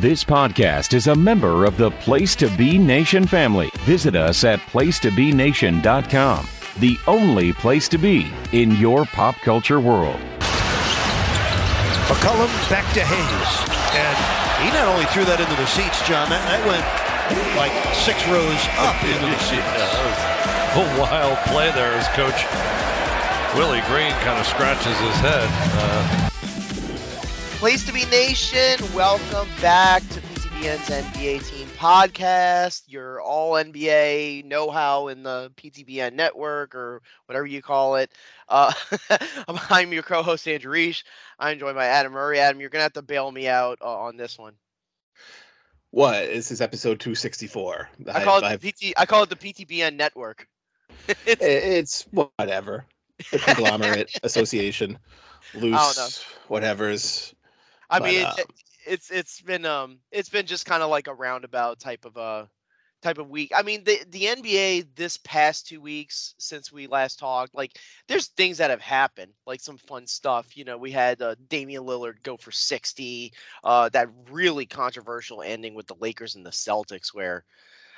This podcast is a member of the Place to Be Nation family. Visit us at placetobenation.com, the only place to be in your pop culture world. McCollum back to Hayes. And he not only threw that into the seats, John, that, that went like six rows up into the seats. Yeah, that was a wild play there as Coach Willie Green kind of scratches his head. Uh, Place to be Nation, welcome back to PTBN's NBA Team Podcast, your all NBA know how in the PTBN network or whatever you call it. Uh, I'm your co host, Andrew Reich. I'm joined by Adam Murray. Adam, you're going to have to bail me out uh, on this one. What? This is episode 264. I call, it the PT, I call it the PTBN network. it's, it's whatever. The conglomerate association, loose, whatever's. I but, mean, uh, it, it's it's been um it's been just kind of like a roundabout type of uh type of week. I mean, the the NBA this past two weeks since we last talked, like there's things that have happened, like some fun stuff. You know, we had uh, Damian Lillard go for 60. Uh, that really controversial ending with the Lakers and the Celtics, where.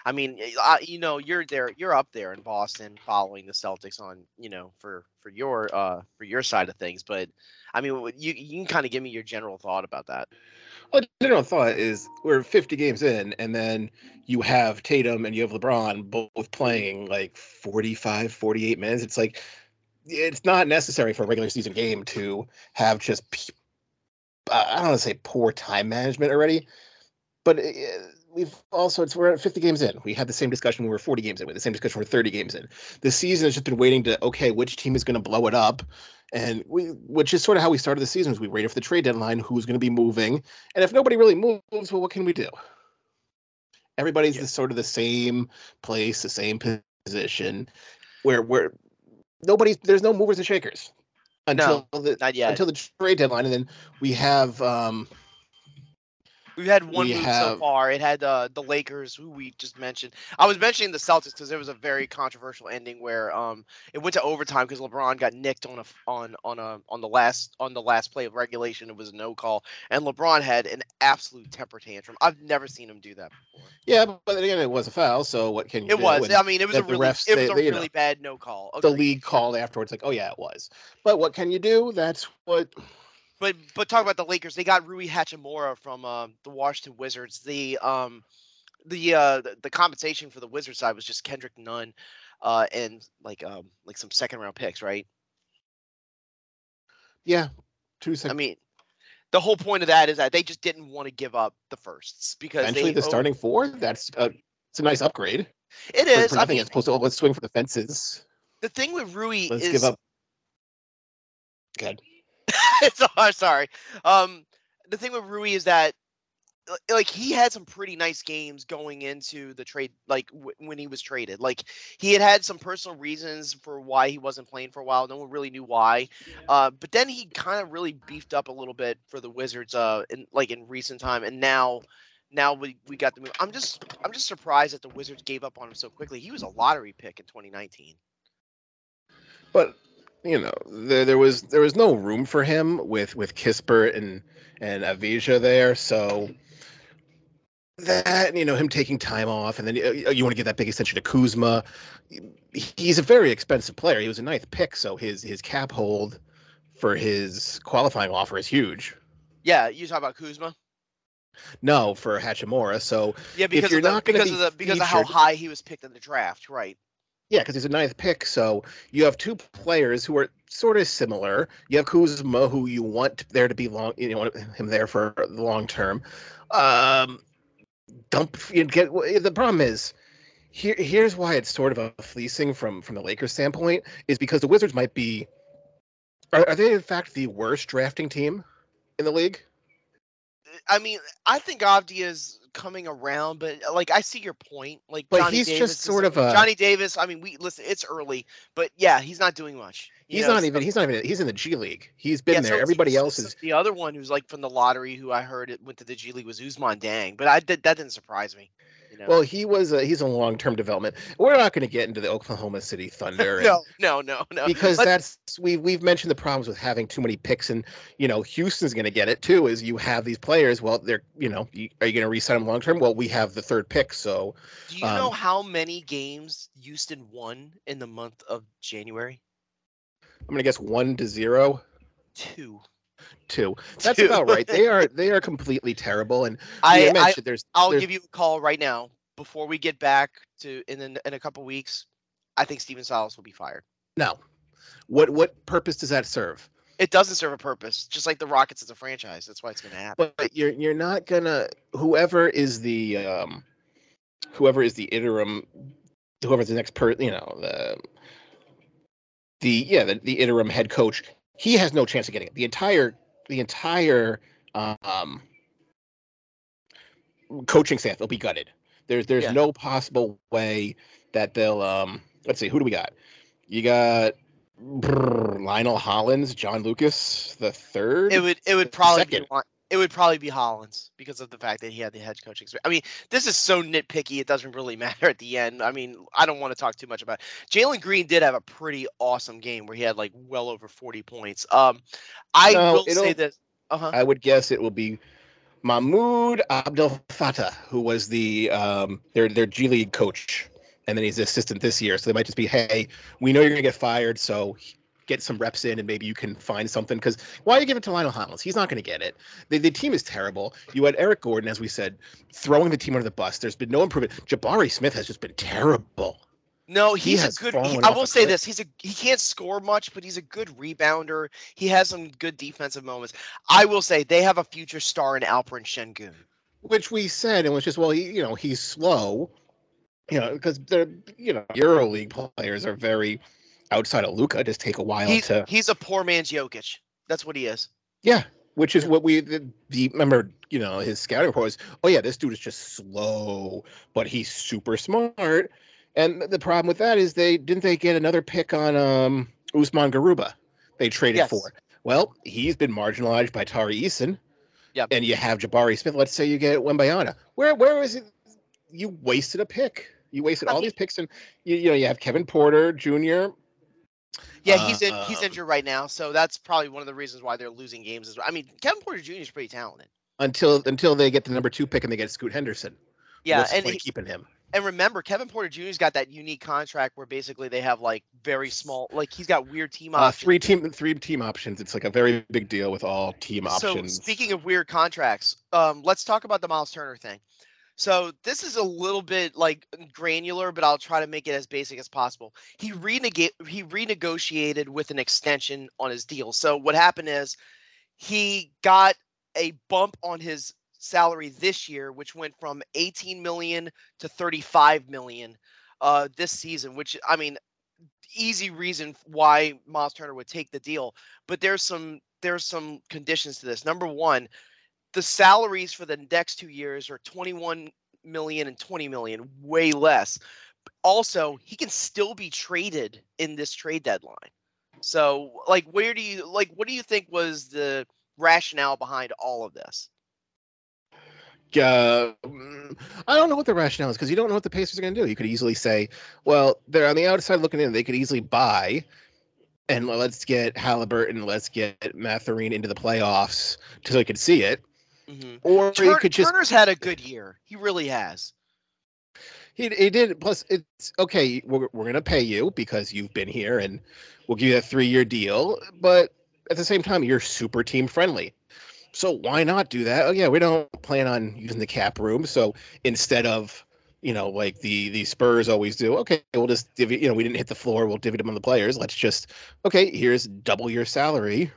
I mean, I, you know, you're there, you're up there in Boston, following the Celtics on, you know, for for your uh for your side of things. But I mean, you you can kind of give me your general thought about that. Well, general thought is we're 50 games in, and then you have Tatum and you have LeBron both playing like 45, 48 minutes. It's like it's not necessary for a regular season game to have just I don't want to say poor time management already, but we've also it's we're at 50 games in. We had the same discussion when we were 40 games in. We had the same discussion we're 30 games in. The season has just been waiting to okay, which team is going to blow it up, and we which is sort of how we started the season. Is we waited for the trade deadline, who's going to be moving, and if nobody really moves, well, what can we do? Everybody's yeah. sort of the same place, the same position, where where nobody's there's no movers and shakers until no, the until the trade deadline, and then we have um We've had one we move have... so far. It had uh, the Lakers, who we just mentioned. I was mentioning the Celtics because there was a very controversial ending where um it went to overtime because LeBron got nicked on a on on a on the last on the last play of regulation. It was a no call, and LeBron had an absolute temper tantrum. I've never seen him do that before. Yeah, but again, it was a foul. So what can you? It do? was. I mean, it was a really refs, it was they, a really know, bad no call. The league called afterwards, like, oh yeah, it was. But what can you do? That's what but but talk about the Lakers. They got Rui Hachimura from uh, the Washington Wizards. The um the uh the, compensation for the Wizards side was just Kendrick Nunn, uh and like um like some second round picks, right? Yeah, two seconds. I mean, the whole point of that is that they just didn't want to give up the firsts because eventually the starting four. That's a, it's a nice upgrade. It is. For, for nothing I mean, it's supposed to let's swing for the fences. The thing with Rui let's is give up. Good. so I'm sorry. Um, the thing with Rui is that like he had some pretty nice games going into the trade like w- when he was traded. Like he had had some personal reasons for why he wasn't playing for a while. No one really knew why. Uh, but then he kind of really beefed up a little bit for the wizards uh in like in recent time. And now now we, we got the move. I'm just i'm just surprised that the wizards gave up on him so quickly. He was a lottery pick in 2019 but you know, there, there was there was no room for him with with Kispert and and Avdija there, so that you know him taking time off, and then you, you want to get that big extension to Kuzma. He's a very expensive player. He was a ninth pick, so his his cap hold for his qualifying offer is huge. Yeah, you talk about Kuzma. No, for Hachimura. So yeah, because if you're of the, not because be of the because featured, of how high he was picked in the draft, right? Yeah, because he's a ninth pick. So you have two players who are sort of similar. You have Kuzma, who you want there to be long, you know, him there for the long term. Um, dump. You get the problem is here. Here's why it's sort of a fleecing from from the Lakers' standpoint is because the Wizards might be. Are, are they in fact the worst drafting team in the league? I mean, I think Avdija is coming around, but uh, like I see your point. Like, but Johnny he's Davis just sort of a Johnny Davis. I mean, we listen. It's early, but yeah, he's not doing much. He's know, not even. He's not even. He's in the G League. He's been yeah, there. So Everybody else is. The other one who's like from the lottery, who I heard it went to the G League, was Ousmane Dieng, But I did that didn't surprise me. You know? Well, he was a, he's a long term development. We're not going to get into the Oklahoma City Thunder. and- no, no, no, no. because that's we've we've mentioned the problems with having too many picks, and you know Houston's going to get it too. Is you have these players, well, they're you know, you, are you going to resign them long term? Well, we have the third pick, so Do you know um, how many games Houston won in the month of January? I'm to guess one to zero, Two. two. That's Two. about right. They are they are completely terrible, and I, I mentioned there's I'll there's- give you a call right now before we get back to in in, in a couple weeks. I think Stephen Silas will be fired. no. What what purpose does that serve? It doesn't serve a purpose, just like the Rockets as a franchise. That's why it's going to happen. But you're you're not gonna whoever is the um whoever is the interim whoever's the next per you know the the yeah the, the interim head coach he has no chance of getting it the entire the entire um coaching staff will be gutted there's there's Yeah. no possible way that they'll um let's see who do we got you got brr, Lionel Hollins John Lucas the third It would it would probably be. It would probably be Hollins because of the fact that he had the head coaching experience. I mean, this is so nitpicky; it doesn't really matter at the end. I mean, I don't want to talk too much about. It. Jalen Green did have a pretty awesome game where he had like well over forty points. Um, I No, will say this. Uh huh. I would guess it will be Mahmoud Abdel Fattah, who was the um, their their G League coach, and then he's the assistant this year. So they might just be, hey, we know you're gonna get fired, so get some reps in, and maybe you can find something. Because why are you giving it to Lionel Hollins? He's not gonna get it. The, the team is terrible. You had Eric Gordon, as we said, throwing the team under the bus. There's been no improvement. Jabari Smith has just been terrible. No, He he's a good. he- I will say this: he's a he can't score much, but he's a good rebounder. He has some good defensive moments. I will say they have a future star in Alperen Şengün. which we said and was just well he you know he's slow you know because they're you know euro league players are very outside of Luka just take a while He's to he's a poor man's Jokic. That's what he is. yeah which is what we the, the remember you know his scouting report was oh yeah this dude is just slow but he's super smart and the problem with that is they didn't they get another pick on um Usman Garuba they traded Yes. for well he's been marginalized by Tari Eason Yep. and you have Jabari Smith. Let's say you get Wembanyama. Where where is it? You wasted a pick. You wasted I all these picks, and you, you know you have Kevin Porter Jr. Yeah, he's in, he's Um, injured right now, so that's probably one of the reasons why they're losing games. As well. I mean, Kevin Porter Jr. is pretty talented. until until they get the number two pick and they get Scoot Henderson. Yeah, What's and he- keeping him. and remember, Kevin Porter Jr.'s got that unique contract where basically they have like very small, like he's got weird team Uh, three team three team options. It's like a very big deal with all team So options. speaking of weird contracts, um, let's talk about the Miles Turner thing. So this is a little bit like granular, but I'll try to make it as basic as possible. He renega- he renegotiated with an extension on his deal. So what happened is he got a bump on his salary this year, which went from 18 million to 35 million uh, this season. Which I mean, easy reason why Miles Turner would take the deal. But there's some there's some conditions to this. Number one, the salaries for the next two years are 21 million and 20 million, way less. Also, he can still be traded in this trade deadline. So, like, where do you like? What do you think was the rationale behind all of this? uh, I don't know what the rationale is because you don't know what the Pacers are going to do. You could easily say, well, they're on the outside looking in. They could easily buy, and let's get Halliburton, let's get Mathurin into the playoffs so they could see it. Mhm. Or you Tur- could just Turner's had a good year. He really has. he, he did. Plus, it's okay. We're, we're going to pay you because you've been here, and we'll give you a three year deal. But at the same time, you're super team friendly. So why not do that? Oh yeah, we don't plan on using the cap room. So instead of you know like the the Spurs always do, okay, we'll just divvy. You know, we didn't hit the floor. We'll divvy them on the players. Let's just okay. Here's double your salary.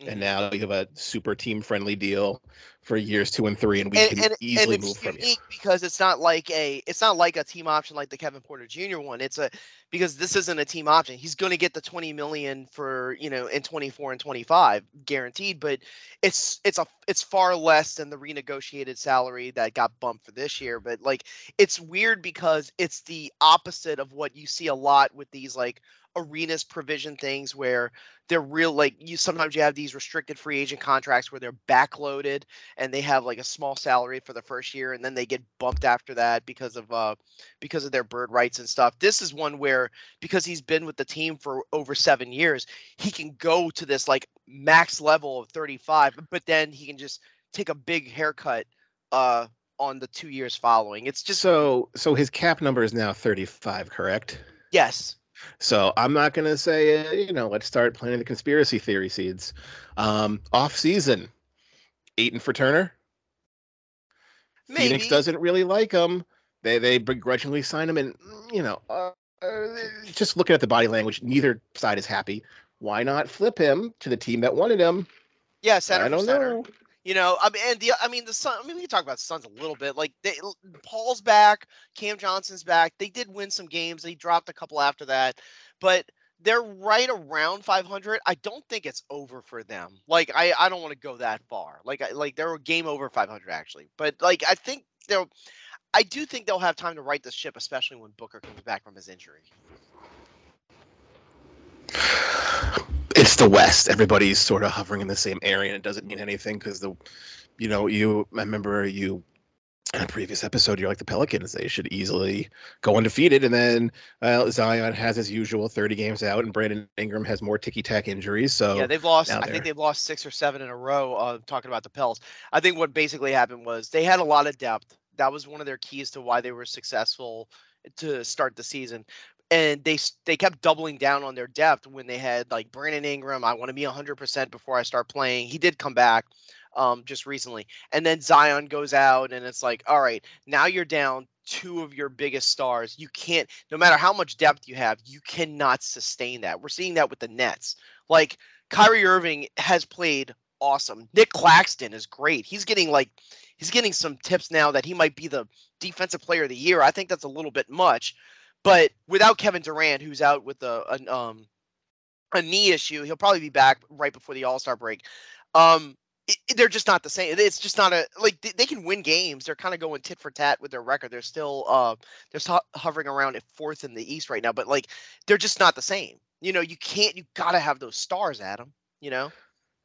And mm-hmm. now you have a super team friendly deal for years two and three, and we and, can and, easily and move from you. unique because it's not like a it's not like a team option like the Kevin Porter Jr. one. It's a because this isn't a team option. He's going to get the 20 million for, you know, in 24 and 25 guaranteed, but it's it's a it's far less than the renegotiated salary that got bumped for this year, but like it's weird because it's the opposite of what you see a lot with these like arenas provision things where they're real like you sometimes you have these restricted free agent contracts where they're backloaded and they have like a small salary for the first year and then they get bumped after that because of uh because of their bird rights and stuff. This is one where because he's been with the team for over 7 years, he can go to this like max level of 35 but then he can just take a big haircut uh on the 2 years following. It's just So so his cap number is now 35, correct? yes. So I'm not going to say, uh, you know, let's start planting the conspiracy theory seeds. Um, off season, Ayton for Turner. Maybe Phoenix doesn't really like him. They they begrudgingly sign him, and mm, you know, uh, uh, just looking at the body language, neither side is happy. Why not flip him to the team that wanted him? yeah, center I don't center. You know, I mean, and the I mean the Sun. I mean, we can talk about the Suns a little bit. Like they, Paul's back, Cam Johnson's back. They did win some games. They dropped a couple after that, but they're right around 500. I don't think it's over for them. Like I, I don't want to go that far. Like I, like they're a game over 500 actually. But like I think they'll. I do think they'll have time to right the ship, especially when Booker comes back from his injury. It's the West. Everybody's sort of hovering in the same area, and it doesn't mean anything because the, you know, you. I remember you in a previous episode, you're like the Pelicans. They should easily go undefeated, and then uh, Zion has his usual 30 games out, and Brandon Ingram has more ticky tack injuries. So Yeah, they've lost. I think they've lost six or seven in a row. Uh, talking about the Pels, I think what basically happened was they had a lot of depth. That was one of their keys to why they were successful to start the season. And they they kept doubling down on their depth when they had like Brandon Ingram. I want to be 100% before I start playing. He did come back um, just recently, and then Zion goes out, and it's like, all right, now you're down two of your biggest stars. You can't, no matter how much depth you have, you cannot sustain that. We're seeing that with the Nets. Like Kyrie Irving has played awesome. Nic Claxton is great. He's getting like he's getting some tips now that he might be the defensive player of the year. I think that's a little bit much. But without Kevin Durant, who's out with a an, um a knee issue, he'll probably be back right before the All Star break. Um, it, it- they're just not the same. It's just not a like they, they can win games. They're kind of going tit for tat with their record. They're still uh they're still hovering around at fourth in the East right now, but like they're just not the same. You know, you can't. You gotta have those stars, Adam. You know.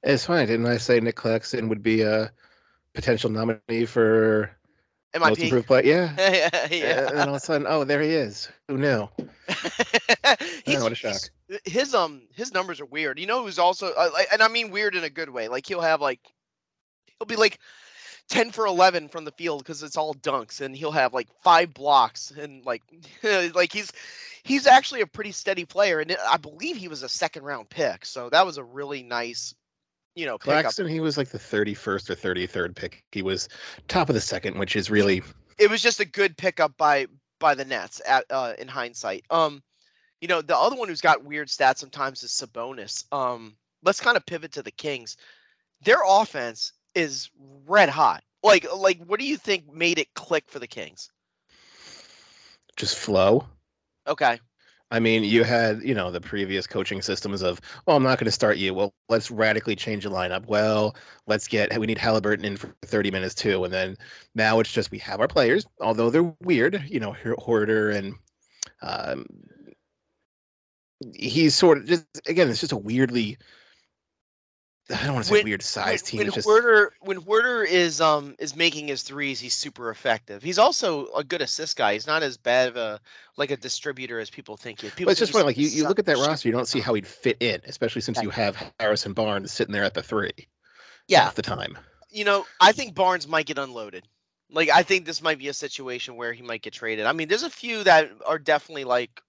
it's fine. Didn't I say Nic Claxton would be a potential nominee for most MIP. improved player? Yeah. yeah. Uh, And all of a sudden, oh, there he is. Who knew? He's- what a shock. His um his numbers are weird. You know who's also uh, like- and I mean weird in a good way. Like he'll have like he'll be like 10 for 11 from the field because it's all dunks and he'll have like five blocks and like like he's he's actually a pretty steady player and I believe he was a second round pick. So that was a really nice you know. Claxton, he was like the 31st or 33rd pick. He was top of the second, which is really it was just a good pickup by by the Nets at uh, in hindsight. Um, you know, the other one who's got weird stats sometimes is Sabonis. Um, let's kind of pivot to the Kings. Their offense is red hot. Like, like, what do you think made it click for the Kings? just flow. Okay, I mean, you had, you know, the previous coaching systems of, well, I'm not going to start you. Well, let's radically change the lineup. Well, let's get, we need Halliburton in for 30 minutes too. And then now it's just, we have our players, although they're weird, you know, Huerter and um, he's sort of just, again, it's just a weirdly, I don't want to say When- weird size when, team. when just, Huerter when Huerter is um is making his threes, he's super effective. He's also a good assist guy. He's not as bad of a like a distributor as people think. People but it's just. Like you, you look at that roster, you don't see how he'd fit in, especially since you have Harrison Barnes sitting there at the three. Yeah, half the time. you know, I think Barnes might get unloaded. Like, I think this might be a situation where he might get traded. I mean, there's a few that are definitely like,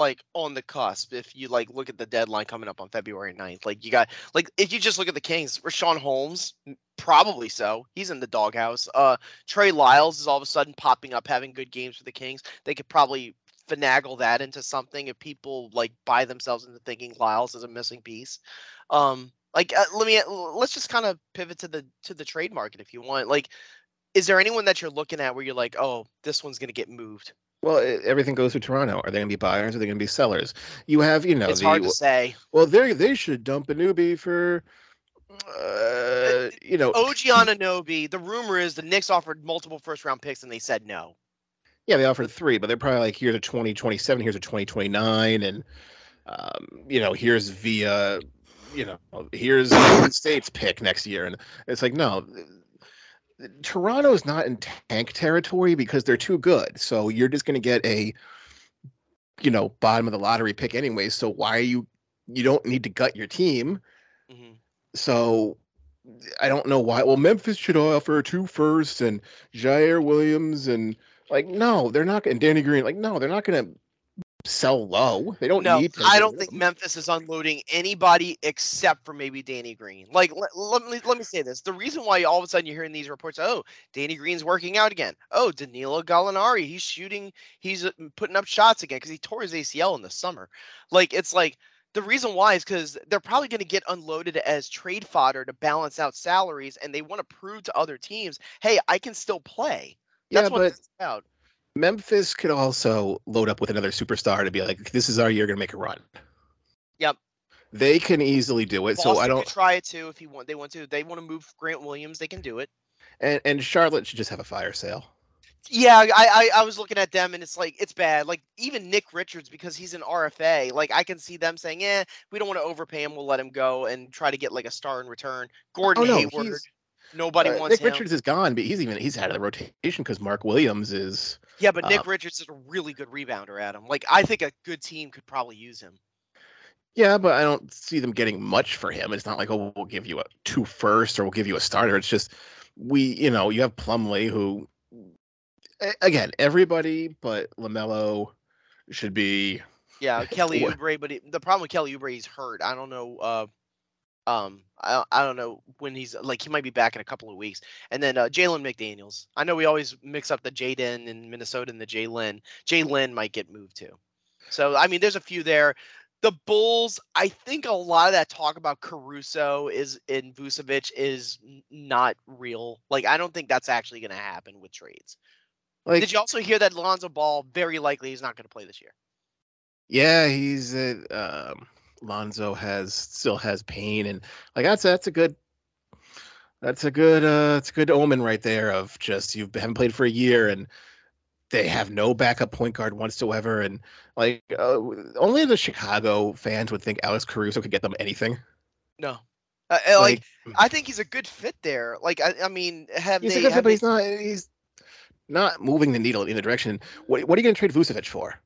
like on the cusp. If you like look at the deadline coming up on February 9th, like you got like if you just look at the Kings, Richaun Holmes, probably so. He's in the doghouse. Uh, Trey Lyles is all of a sudden popping up, having good games for the Kings. They could probably finagle that into something if people like buy themselves into thinking Lyles is a missing piece. Um, like uh, let me let's just kind of pivot to the to the trade market if you want. Like, is there anyone that you're looking at where you're like, oh, this one's gonna get moved? Well, e- everything goes to Toronto. Are they going to be buyers? Are they going to be sellers? You have, you know, it's the hard to say. well, they they should dump Anunoby for, uh, you know, OG Anunoby. The rumor is the Knicks offered multiple first round picks and they said no. yeah, they offered three, but they're probably like, here's a 2027, here's a 2029, and um, you know, here's via you know, here's Golden State's pick next year, and it's like no. Toronto's not in tank territory because they're too good. So you're just going to get a, you know, bottom of the lottery pick anyway. So why are you? You don't need to gut your team. Mhm. So I don't know why. Well, Memphis should offer two firsts and Ziaire Williams and like no, they're not. And Danny Green, like no, they're not going to sell low. They don't No, need. to I don't think. Memphis is unloading anybody except for maybe Danny Green. Like, let, let me let me say this: the reason why all of a sudden you're hearing these reports, oh, Danny Green's working out again. Oh, Danilo Gallinari, he's shooting, he's uh, putting up shots again because he tore his ACL in the summer. Like, it's like the reason why is because they're probably going to get unloaded as trade fodder to balance out salaries, and they want to prove to other teams, hey, I can still play. That's Yeah, what but it's about. Memphis could also load up with another superstar to be like, this is our year, going to make a run. Yep. They can easily do it. Boston so I don't. try it too if you want. They want to. They want to move Grant Williams. They can do it. And, and Charlotte should just have a fire sale. Yeah, I, I I was looking at them and it's like it's bad. Like even Nick Richards because he's an RFA. Like I can see them saying, "Yeah, we don't want to overpay him. We'll let him go and try to get like a star in return." Gordon Oh, no, Hayward, nobody Uh, wants Nick him. Richards is gone, but he's even he's out of the rotation because Mark Williams is. Yeah, but Nick um, Richards is a really good rebounder, Adam. Like I think a good team could probably use him. Yeah, but I don't see them getting much for him. It's not like oh we'll give you a two first or we'll give you a starter. It's just we you know you have Plumlee who again everybody but Lamelo should be Yeah, Kelly Oubre, but he, the problem with Kelly Oubre, he's hurt. I don't know. Uh, um, I don't- I don't know when he's like he might be back in a couple of weeks. And then uh, Jalen McDaniels. I know we always mix up the Jaden in Minnesota and the Jalen. Jalen might get moved too. So I mean, there's a few there. The Bulls, I think a lot of that talk about Caruso is in Vucevic is not real. Like I don't think that's actually going to happen with trades. like Did you also hear that Lonzo Ball very likely is not going to play this year? yeah he's a, um Lonzo has still has pain and like that's that's a good that's a good uh it's a good omen right there of just you haven't played for a year and they have no backup point guard whatsoever and like uh, only the Chicago fans would think Alex Caruso could get them anything. No. Uh, uh, like, Like, I think he's a good fit there. Like I, I mean, have he's they? a good fit, have but they- he's not he's not moving the needle in the direction. What what are you going to trade Vucevic for?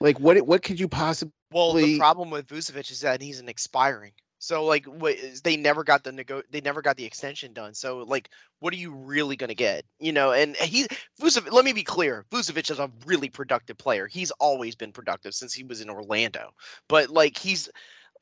Like what what could you possibly well, the problem with Vucevic is that he's an expiring. So like, what they never got the nego- They never got the extension done. So like, what are you really gonna get? You know, and he Vucevic. Let me be clear. Vucevic is a really productive player. He's always been productive since he was in Orlando. But like, he's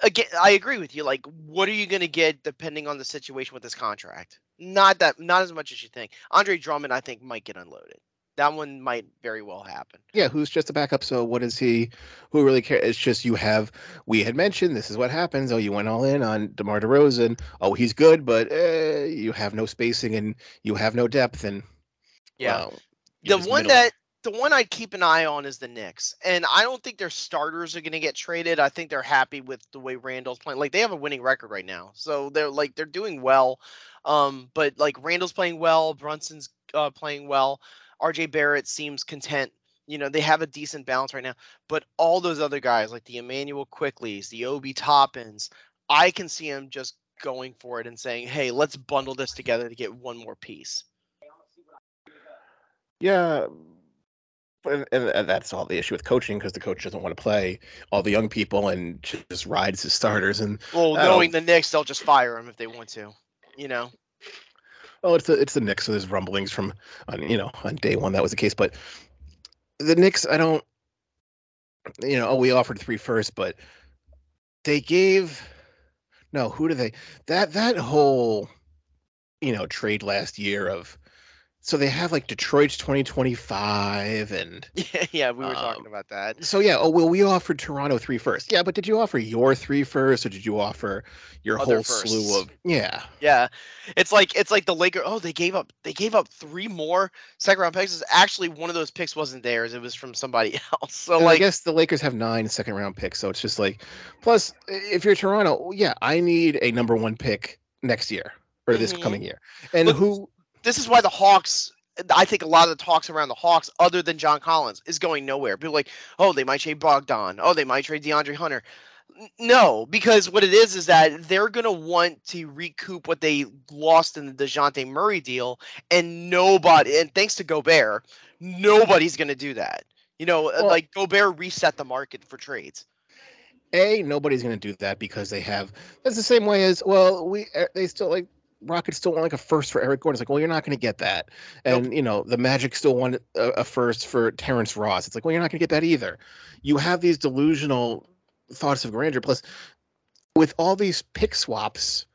again. I agree with you. Like, what are you gonna get depending on the situation with this contract? Not that, not as much as you think. Andre Drummond, I think, might get unloaded. That one might very well happen. yeah, who's just a backup? So what is he? Who really cares? It's just you have. We had mentioned this is what happens. Oh, you went all in on Demar Derozan. Oh, he's good, but uh, you have no spacing and you have no depth. And Yeah. well, the one middle. that the one I'd keep an eye on is the Knicks, and I don't think their starters are going to get traded. I think they're happy with the way Randle's playing. Like they have a winning record right now, so they're like they're doing well. Um, but like Randle's playing well, Brunson's uh, playing well. R.J. Barrett seems content. You know they have a decent balance right now, but all those other guys like the Emmanuel Quickleys, the Obi Toppins, I can see them just going for it and saying, "Hey, let's bundle this together to get one more piece." Yeah, and, and that's all the issue with coaching because the coach doesn't want to play all the young people and just rides his starters. And Well, knowing the Knicks, they'll just fire him if they want to. You know. Oh, it's the it's the Knicks. So there's rumblings from on you know on day one that was the case, but the Knicks, I don't, you know, oh, we offered three first, but they gave no. Who do they? That that whole you know trade last year of so they have like Detroit's 2025 and Yeah, yeah, we were talking Um, about that. So yeah, oh well, we offered Toronto three first. Yeah, but did you offer your three first, or did you offer your Other whole slew of? Yeah, Yeah, it's like it's like the Lakers. Oh, they gave up. They gave up three more second round picks. Actually, one of those picks wasn't theirs. It was from somebody else. So And I like, guess the Lakers have nine second round picks, so it's just like. Plus, if you're Toronto, yeah, I need a number one pick next year or this Mhm. coming year. And Look, who? This is why the Hawks. I think a lot of the talks around the Hawks, other than John Collins, is going nowhere. People are like, oh, they might trade Bogdan. Oh, they might trade DeAndre Hunter. no, because what it is is that they're gonna want to recoup what they lost in the Dejounte Murray deal, and nobody, and thanks to Gobert, nobody's gonna do that. You know, uh, Well- like Gobert reset the market for trades. A, nobody's going to do that because they have. That's the same way as well. We uh, they still like Rockets still want like a first for Eric Gordon. It's like, well, you're not going to get that, Nope. and you know the Magic still want a, a first for Terrence Ross. It's like, well, you're not going to get that either. You have these delusional thoughts of grandeur. Plus, with all these pick swaps,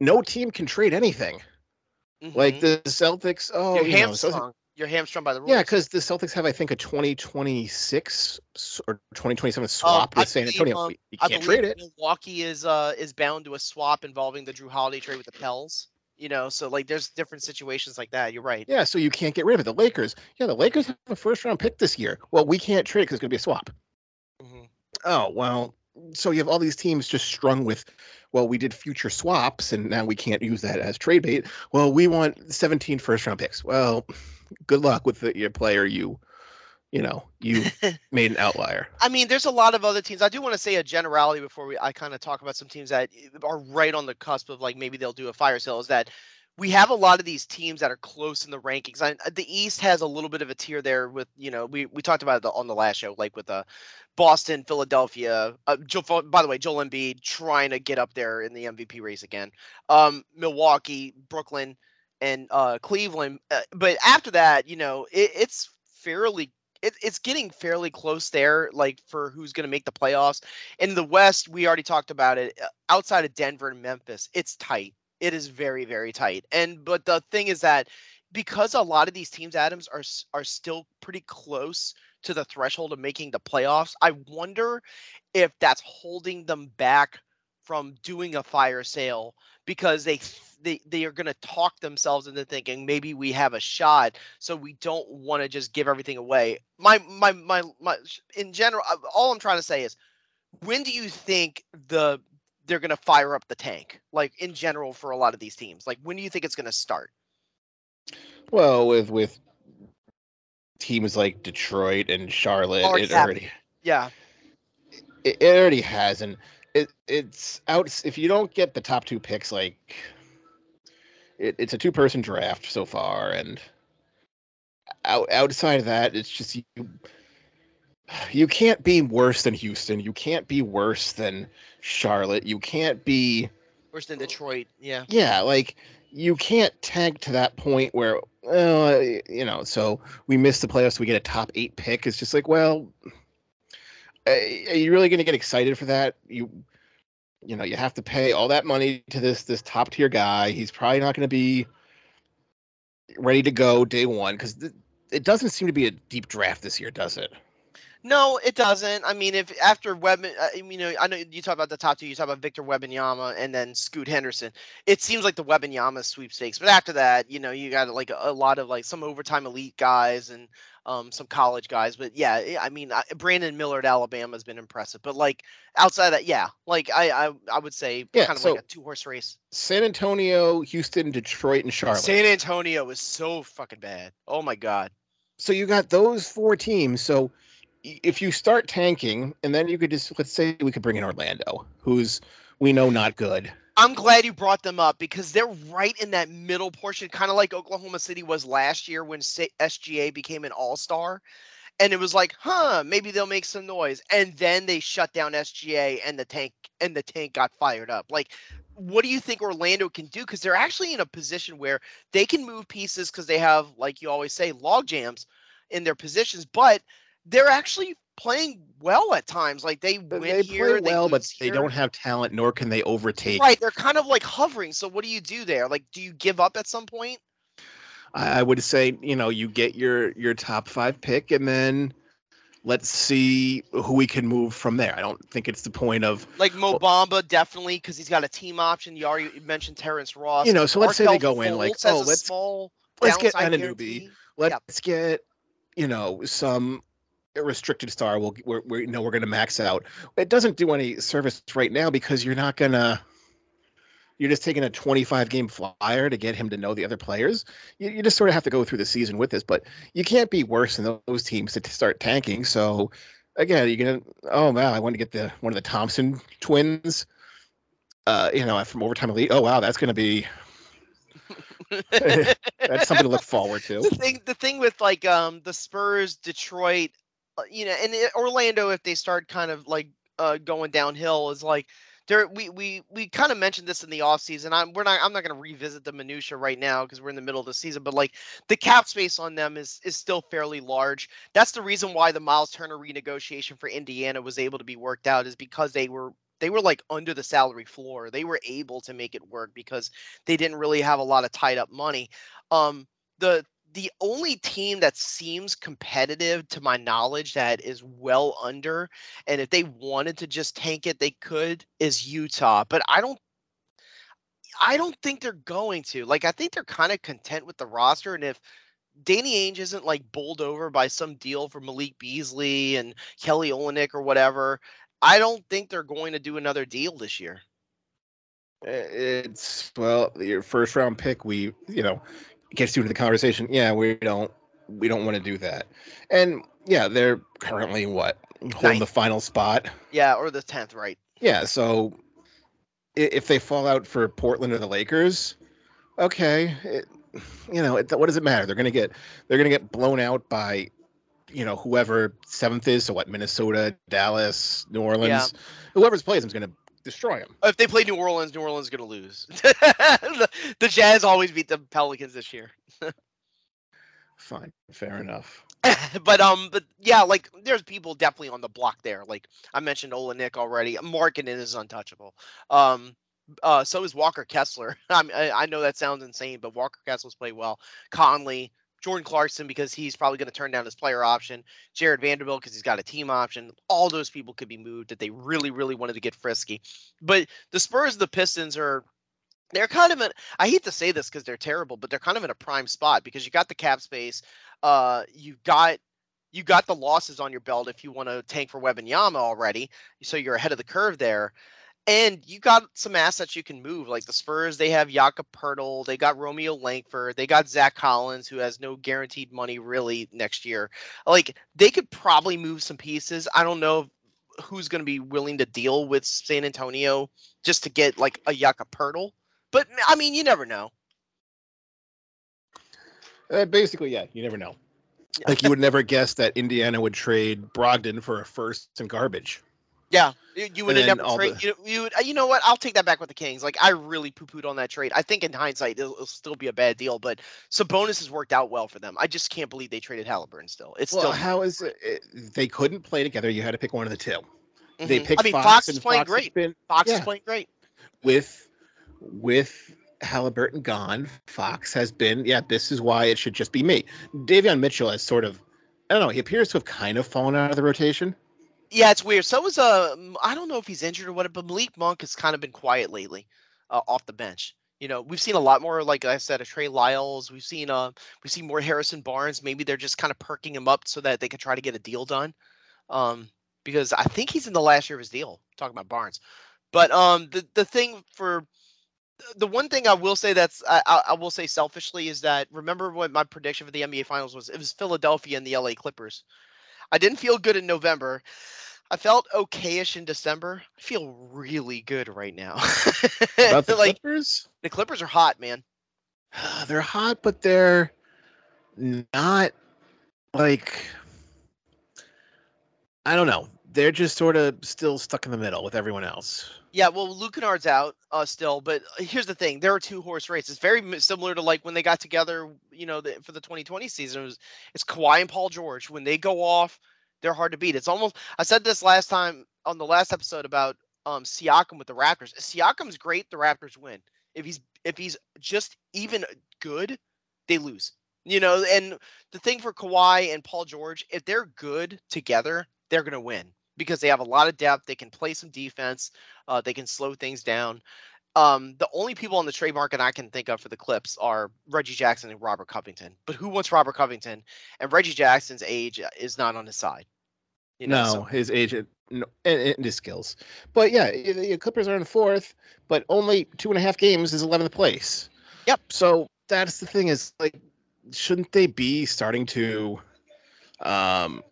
no team can trade anything. Like Mhm. the Celtics. Oh, you know, Celtics-. You're hamstrung by the rules. yeah, because the Celtics have, I think, a 2026 or 2027 swap I with San Antonio. um, you can't trade it. Milwaukee is uh is bound to a swap involving the Jrue Holiday trade with the Pels. You know, so like there's different situations like that. You're right. Yeah, so you can't get rid of it. The Lakers, yeah, the Lakers have a first round pick this year. Well, we can't trade it because it's going to be a swap. Mhm. Oh, well, so you have all these teams just strung with, well, we did future swaps and now we can't use that as trade bait. Well, we want 17 first round picks. Well, good luck with the, your player you, you know, you made an outlier. I mean, there's a lot of other teams. I do want to say a generality before we I kind of talk about some teams that are right on the cusp of like maybe they'll do a fire sale. Is that we have a lot of these teams that are close in the rankings. I, the East has a little bit of a tier there with you know we we talked about it on the last show, like with uh, Boston, Philadelphia. Uh, Joe, by the way, Joel Embiid trying to get up there in the MVP race again. Um, Milwaukee, Brooklyn, and uh, Cleveland. Uh, but after that, you know, it, it's fairly it, it's getting fairly close there, like for who's going to make the playoffs. In the West, we already talked about it. uh, Outside of Denver and Memphis, it's tight. It is very, very tight. And but the thing is that because a lot of these teams, Adams, are are still pretty close to the threshold of making the playoffs. I wonder if that's holding them back from doing a fire sale because they th- they they are going to talk themselves into thinking maybe we have a shot so we don't want to just give everything away. My my my my in general uh, all i'm trying to say is when do you think the they're going to fire up the tank? Like in general for a lot of these teams like when do you think it's going to start? Well, with with teams like Detroit and Charlotte, Already it happened. already yeah. It, it already has, and it it's out. If you don't get the top two picks, like it, it's a two person draft so far, and out, outside of that, it's just you. You can't be worse than Houston. You can't be worse than Charlotte. You can't be worse than detroit yeah yeah, like you can't tank to that point where, uh, you know, so we miss the playoffs, we get a top eight pick. It's just like, well, are you really going to get excited for that? You, you know, you have to pay all that money to this this top tier guy. He's probably not going to be ready to go day one because th- it doesn't seem to be a deep draft this year, does it? No, it doesn't. I mean, if after Web, uh, you know, I know you talk about the top two. You talk about Victor Wembanyama and Yama and then Scoot Henderson. It seems like the Wembanyama sweepstakes, but after that, you know, you got like a, a lot of like some overtime elite guys and um some college guys. But yeah, I- I mean, I, Brandon Miller at Alabama has been impressive. But like outside of that, yeah, like I I, I would say Yeah, kind of so- like a two horse race. San Antonio, Houston, Detroit, and Charlotte. San Antonio is so fucking bad. Oh my god. so you got those four teams. So if you start tanking, and then you could just let's say we could bring in Orlando, who's we know not good. I'm glad you brought them up because they're right in that middle portion, kind of like Oklahoma City was last year when SGA became an all star. And it was like, huh, maybe they'll make some noise. And then they shut down SGA and the tank and the tank got fired up. Like, what do you think Orlando can do? Because they're actually in a position where they can move pieces because they have, like you always say, log jams in their positions, but they're actually playing well at times. Like they win they here, play well, but lose they don't have talent, nor can they overtake. Right, they're kind of like hovering. So what do you do there? Like, do you give up at some point? I I would say you know you get your your top five pick, and then let's see who we can move from there. I don't think it's the point of Like oh Mo Bamba, definitely, because he's got a team option. You already mentioned Terrence Ross. You know, so let's say they go in like, oh, let's- small let's get Anunoby. let's get you know some restricted star we'll we're, you know we're going to max out it doesn't do any service right now because you're not going to you're just taking a 25 game flyer to get him to know the other players you, you just sort of have to go through the season with this but you can't be worse than those teams to start tanking so again, you're gonna. Oh wow, I want to get the one of the Thompson twins. Uh, you know, from overtime elite. Oh wow, that's gonna be that's something to look forward to. the thing the thing with like um the Spurs, Detroit, you know, and Orlando if they start kind of like uh going downhill is like there we we we kind of mentioned this in the offseason. I'm we're not I'm not going to revisit the minutia right now because we're in the middle of the season, but like the cap space on them is is still fairly large. That's the reason why the Miles Turner renegotiation for Indiana was able to be worked out is because they were they were like under the salary floor. They were able to make it work because they didn't really have a lot of tied up money. Um, the the only team that seems competitive to my knowledge that is well under and if they wanted to just tank it they could is Utah but I don't I don't think they're going to like I think they're kind of content with the roster and if Danny Ainge isn't like bowled over by some deal for Malik Beasley and Kelly Olynyk or whatever I don't think they're going to do another deal this year eh, It's well, your first round pick. We, you know, gets you into the conversation. Yeah, we don't, we don't want to do that. And yeah, they're currently what holding the final spot. yeah or the 10th right Yeah, so if they fall out for Portland or the Lakers, okay, it, you know, it, what does it matter? They're gonna get they're gonna get blown out by, you know, whoever seventh is. So what? Minnesota, Dallas, New Orleans, whoever's plays them is gonna destroy them. If they play New Orleans, New Orleans is going to lose. the, the Jazz always beat the Pelicans this year. Fine, fair enough. but um, but yeah, like there's people definitely on the block there. Like I mentioned Nick already. Markkanen is untouchable. Um, uh, so is Walker Kessler. I, mean, I I know that sounds insane, but Walker Kessler's played well. Conley, Jordan Clarkson because he's probably going to turn down his player option. Jarred Vanderbilt because he's got a team option. All those people could be moved that they really, really wanted to get frisky. But the Spurs, the Pistons are they're kind of in I hate to say this because they're terrible, but they're kind of in a prime spot because you got the cap space. Uh, you got you got the losses on your belt if you want to tank for Web and Yama already, so you're ahead of the curve there. And you got some assets you can move, like the Spurs. They have Jakob Poeltl. They got Romeo Langford. They got Zach Collins, who has no guaranteed money really next year. Like they could probably move some pieces. I don't know who's going to be willing to deal with San Antonio just to get like a Jakob Poeltl. But I mean, you never know. Uh, basically, yeah, you never know. Like you would never guess that Indiana would trade Brogdon for a first and garbage. Yeah, you, would have never trade. the- You, you would. uh, You know what? I'll take that back with the Kings. Like I really poo-pooed on that trade. I think in hindsight it'll, it'll still be a bad deal, but Sabonis has worked out well for them. I just can't believe they traded Halliburton. Still, it's Well, still. how is it, it? They couldn't play together. You had to pick one of the 2 They Mhm. picked I mean, Fox, Fox is playing Fox great. Been, Fox is playing great. with with Halliburton gone, Fox has been. Yeah, this is why it should just be me. Davion Mitchell has sort of. I don't know. He appears to have kind of fallen out of the rotation. Yeah, it's weird. So is uh, I don't know if he's injured or what, but Malik Monk has kind of been quiet lately, uh, off the bench. You know, we've seen a lot more, like I said, of Trey Lyles. We've seen uh, we've seen more Harrison Barnes. Maybe they're just kind of perking him up so that they can try to get a deal done. Um, because I think he's in the last year of his deal. Talking about Barnes, but um, the the thing for the one thing I will say that's I I will say selfishly is that remember what my prediction for the NBA Finals was? It was Philadelphia and the LA Clippers. I didn't feel good in November. I felt okayish in December. I feel really good right now. About the like Clippers, the Clippers are hot, man. they're hot, but they're not like. I don't know. They're just sort of still stuck in the middle with everyone else. Yeah, well, Luke Kennard's out uh, still, but here's the thing: there are two horse races. It's very similar to like when they got together, you know, the, for the 2020 season. It was it's Kawhi and Paul George. When they go off, they're hard to beat. It's almost I said this last time on the last episode about um Siakam with the Raptors. If Siakam's great, the Raptors win. If he's if he's just even good, they lose. You know, and the thing for Kawhi and Paul George, if they're good together, they're gonna win because they have a lot of depth. They can play some defense. Uh, they can slow things down. Um, the only people on the trade market I can think of for the Clips are Reggie Jackson and Robert Covington. But who wants Robert Covington? And Reggie Jackson's age uh, is not on his side. You know, no, so- his age and, and, and his skills. But yeah, the Clippers are in fourth, but only two and a half games is 11th place. Yep. So that's the thing is like, shouldn't they be starting to um,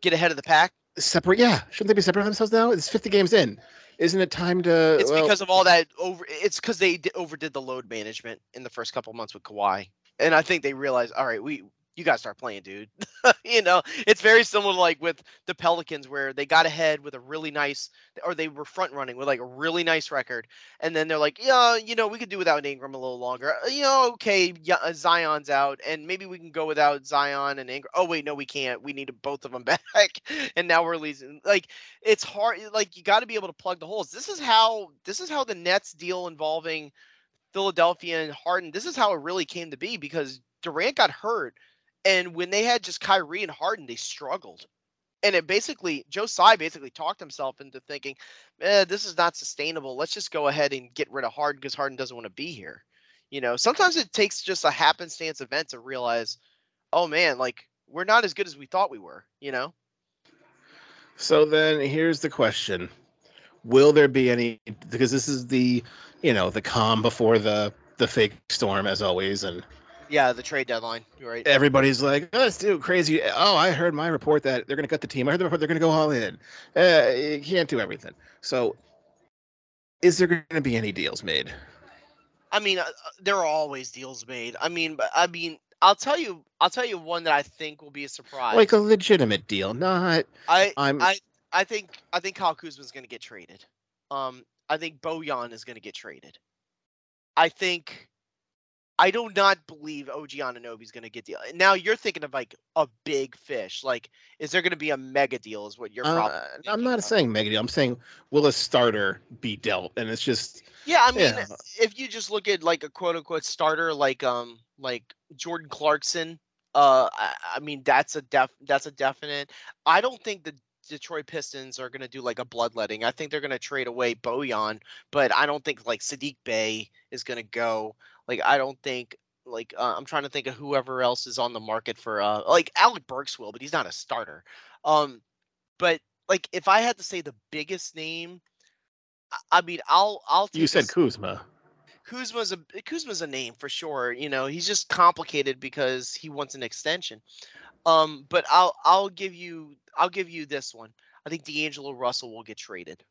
get ahead of the pack. Separate. Yeah, shouldn't they be separating themselves now? It's 50 games in. Isn't it time to? It's well, because of all that over. It's because they d- overdid the load management in the first couple months with Kawhi, and I think they realized, all right, we you got to start playing, dude. you know, it's very similar like with the Pelicans where they got ahead with a really nice, or they were front running with like a really nice record, and then they're like, yeah, you know, we could do without Ingram a little longer. Uh, You know, okay, yeah, uh, Zion's out, and maybe we can go without Zion and Ingram. Oh wait, no, we can't. We need both of them back, and now we're losing. Like it's hard. Like you got to be able to plug the holes. This is how this is how the Nets deal involving Philadelphia and Harden. This is how it really came to be because Durant got hurt and when they had just Kyrie and Harden, they struggled. And it basically, Joe Tsai basically talked himself into thinking, eh, this is not sustainable. Let's just go ahead and get rid of Harden because Harden doesn't want to be here. You know, sometimes it takes just a happenstance event to realize, oh man, like we're not as good as we thought we were, you know? So then here's the question. Will there be any because this is the you know the calm before the the fake storm as always and Yeah, the trade deadline. You're right. everybody's like oh, let's do crazy oh i heard my report that they're going to cut the team i heard the report they're going to go all in uh, you can't do everything so is there going to be any deals made I mean, uh, uh, there are always deals made. I mean, I mean, I'll tell you, I'll tell you one that I think will be a surprise. like a legitimate deal not I, i'm I, I think, I think Kyle Kuzma's going to get traded. Um, I think Bojan is going to get traded. I think, I do not believe OG Anunoby is going to get deal. Now you're thinking of like a big fish. Like, is there going to be a mega deal? Is what you're probably. uh, i'm not of. saying mega deal i'm saying will a starter be dealt and it's just Yeah, I mean, Yeah. if you just look at like a quote unquote starter, like um, like Jordan Clarkson, uh, I, I mean that's a def that's a definite. I don't think the Detroit Pistons are gonna do like a bloodletting. I think they're gonna trade away Bojan, but I don't think like Saddiq Bey is gonna go. Like I don't think like uh, I'm trying to think of whoever else is on the market for uh like Alec Burks will, but he's not a starter. Um, but like if I had to say the biggest name. I- I mean, I'll I'll. you said kuzma Kuzma's a Kuzma's a name for sure. You know, he's just complicated because he wants an extension. Um, but I'll I'll give you I'll give you this one. I think D'Angelo Russell will get traded.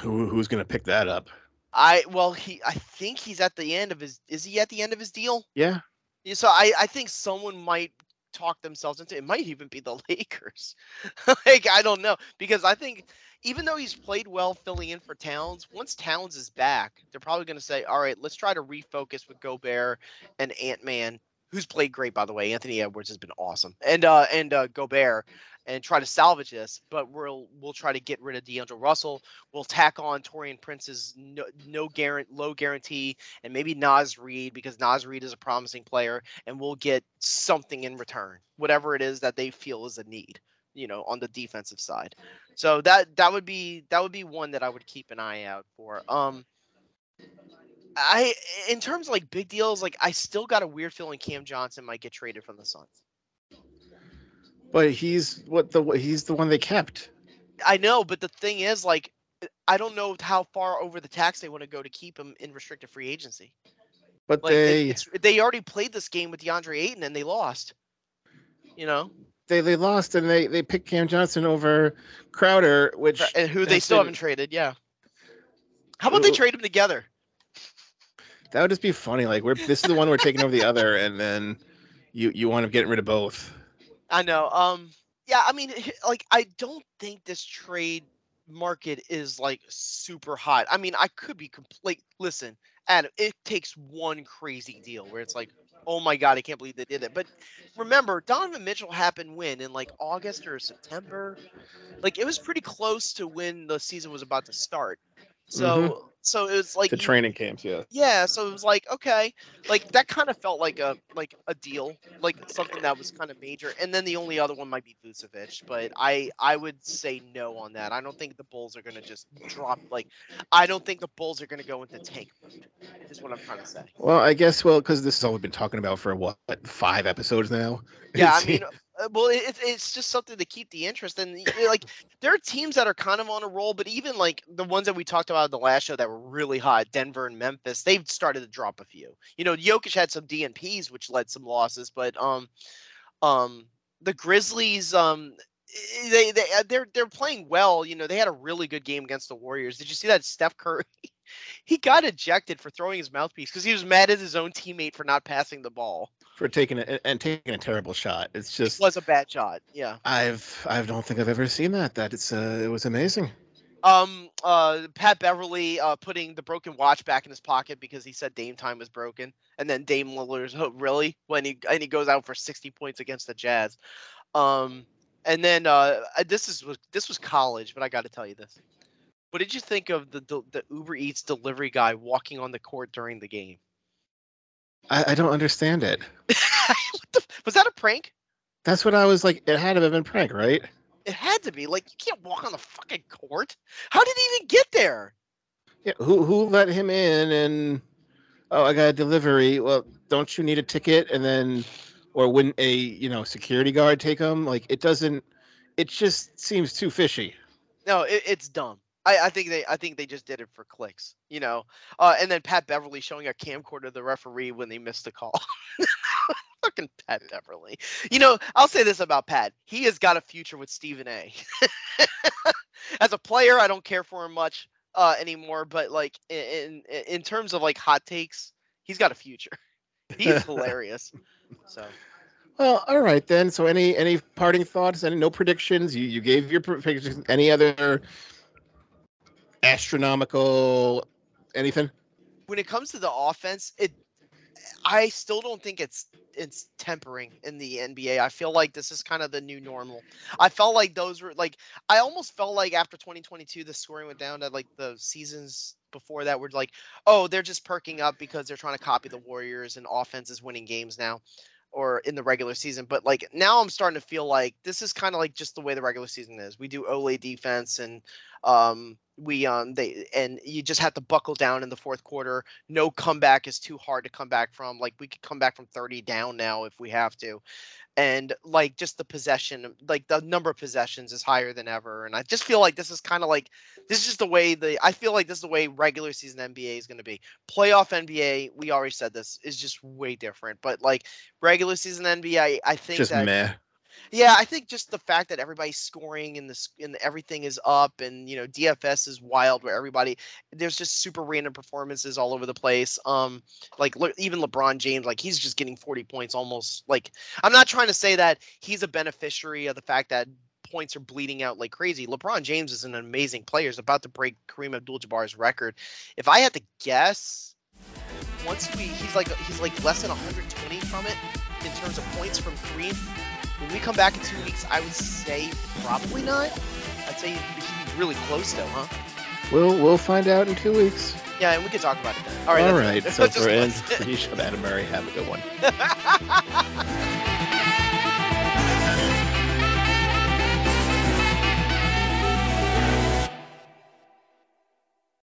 Who, who's going to pick that up I well he I think he's at the end of his is he at the end of his deal? yeah Yeah, so I I think someone might talk themselves into it might even be the Lakers. like I don't know because I think even though he's played well filling in for Towns, once Towns is back, they're probably going to say, "All right, let's try to refocus with Gobert and Ant Man, who's played great by the way. Anthony Edwards has been awesome, and uh and uh, Gobert, and try to salvage this. But we'll we'll try to get rid of D'Angelo Russell. We'll tack on Taurean Prince's no no guarantee low guarantee and maybe Naz Reid because Naz Reid is a promising player, and we'll get something in return, whatever it is that they feel is a need, you know, on the defensive side. So that that would be that would be one that I would keep an eye out for. Um, I in terms of like big deals, like I still got a weird feeling Cam Johnson might get traded from the Suns. But he's what the he's the one they kept I know, but the thing is, like, uh, I don't know how far over the tax they want to go to keep him in restricted free agency. but Like, they they already played this game with DeAndre Ayton and they lost. You know, they they lost and they they picked Cam Johnson over Crowder, which and who they still been- haven't traded. Yeah. How about they trade them together? that would just be funny. Like we're this is the one we're taking over the other, and then you you want to get rid of both. I know. Um. Yeah. I mean, like, I don't think this trade market is like super hot. I mean, I could be complete. Listen, Adam, it takes one crazy deal where it's like, oh my god, I can't believe they did it. But remember, Donovan Mitchell happened when in like August or September. Like, it was pretty close to when the season was about to start. Mm-hmm. So, so it was like The training camps, yeah. yeah so it was like okay like that kind of felt like a like a deal like something that was kind of major and then the only other one might be Vucevic but I I would say no on that I don't think the Bulls are gonna just drop like I don't think the Bulls are gonna go into tank mode is what I'm trying to say Well, I guess well because this is all we've been talking about for what five episodes now. yeah I mean well it, it's- just something to keep the interest and like there are teams that are kind of on a roll but even like the ones that we talked about in the last show that were really hot Denver and Memphis they've started to drop a few you know Jokic had some DNPs which led some losses but um um the Grizzlies, um, they they uh, they're they're playing well. You know, they had a really good game against the Warriors. Did you see that Steph Curry? he got ejected for throwing his mouthpiece because he was mad at his own teammate for not passing the ball. For taking it and taking a terrible shot. It's just it was a bad shot. Yeah. I've I don't think I've ever seen that. That it's uh it was amazing. Um, uh, Pat Beverley uh, putting the broken watch back in his pocket because he said Dame time was broken, and then Dame Lillard's oh, really when he and he goes out for sixty points against the Jazz. Um, and then uh, this is this was college, but I got to tell you this. What did you think of the, the the Uber Eats delivery guy walking on the court during the game? I, I don't understand it. the, was that a prank? That's what I was like. It had to have been prank, right? It had to be. Like you can't walk on the fucking court. How did he even get there? Yeah, who who let him in and oh I got a delivery. Well, don't you need a ticket? And then or wouldn't a you know security guard take him? Like it doesn't. It just seems too fishy. No, it, it's dumb. I, I think they I think they just did it for clicks, you know. Uh, and then Pat Beverley showing a camcorder to the referee when they missed the call. Fucking Pat Beverley. You know, I'll say this about Pat. He has got a future with Stephen A. As a player, I don't care for him much uh, anymore, but like in, in in terms of like hot takes, he's got a future. He's hilarious. So well, all right then. So any any parting thoughts? Any no predictions? You you gave your predictions. Any other astronomical anything? When it comes to the offense, it I still don't think it's it's tempering in the NBA. I feel like this is kind of the new normal. I felt like those were like I almost felt like after 2022 the scoring went down to like the seasons before that were like, oh, they're just perking up because they're trying to copy the Warriors and offense is winning games now or in the regular season. But like now I'm starting to feel like this is kind of like just the way the regular season is. We do Ole defense and um we um they and you just have to buckle down in the fourth quarter. No comeback is too hard to come back from. Like we could come back from 30 down now if we have to. And like just the possession, like the number of possessions is higher than ever. And I just feel like this is kind of like this is just the way the I feel like this is the way regular season NBA is going to be. Playoff NBA, we already said this is just way different. But like regular season NBA, I think just that meh. Yeah, I think just the fact that everybody's scoring and this and everything is up and you know DFS is wild where everybody there's just super random performances all over the place. Um like look, even LeBron James like he's just getting 40 points almost like I'm not trying to say that he's a beneficiary of the fact that points are bleeding out like crazy. LeBron James is an amazing player. He's about to break Kareem Abdul-Jabbar's record. If I had to guess, once we he's like he's like less than 120 from it in terms of points from Kareem when we come back in two weeks, I would say probably not. I'd say he'd be really close though, huh? We'll we'll find out in two weeks. Yeah, and we can talk about it then. All right. All right. So for, for Adam Murray, have a good one.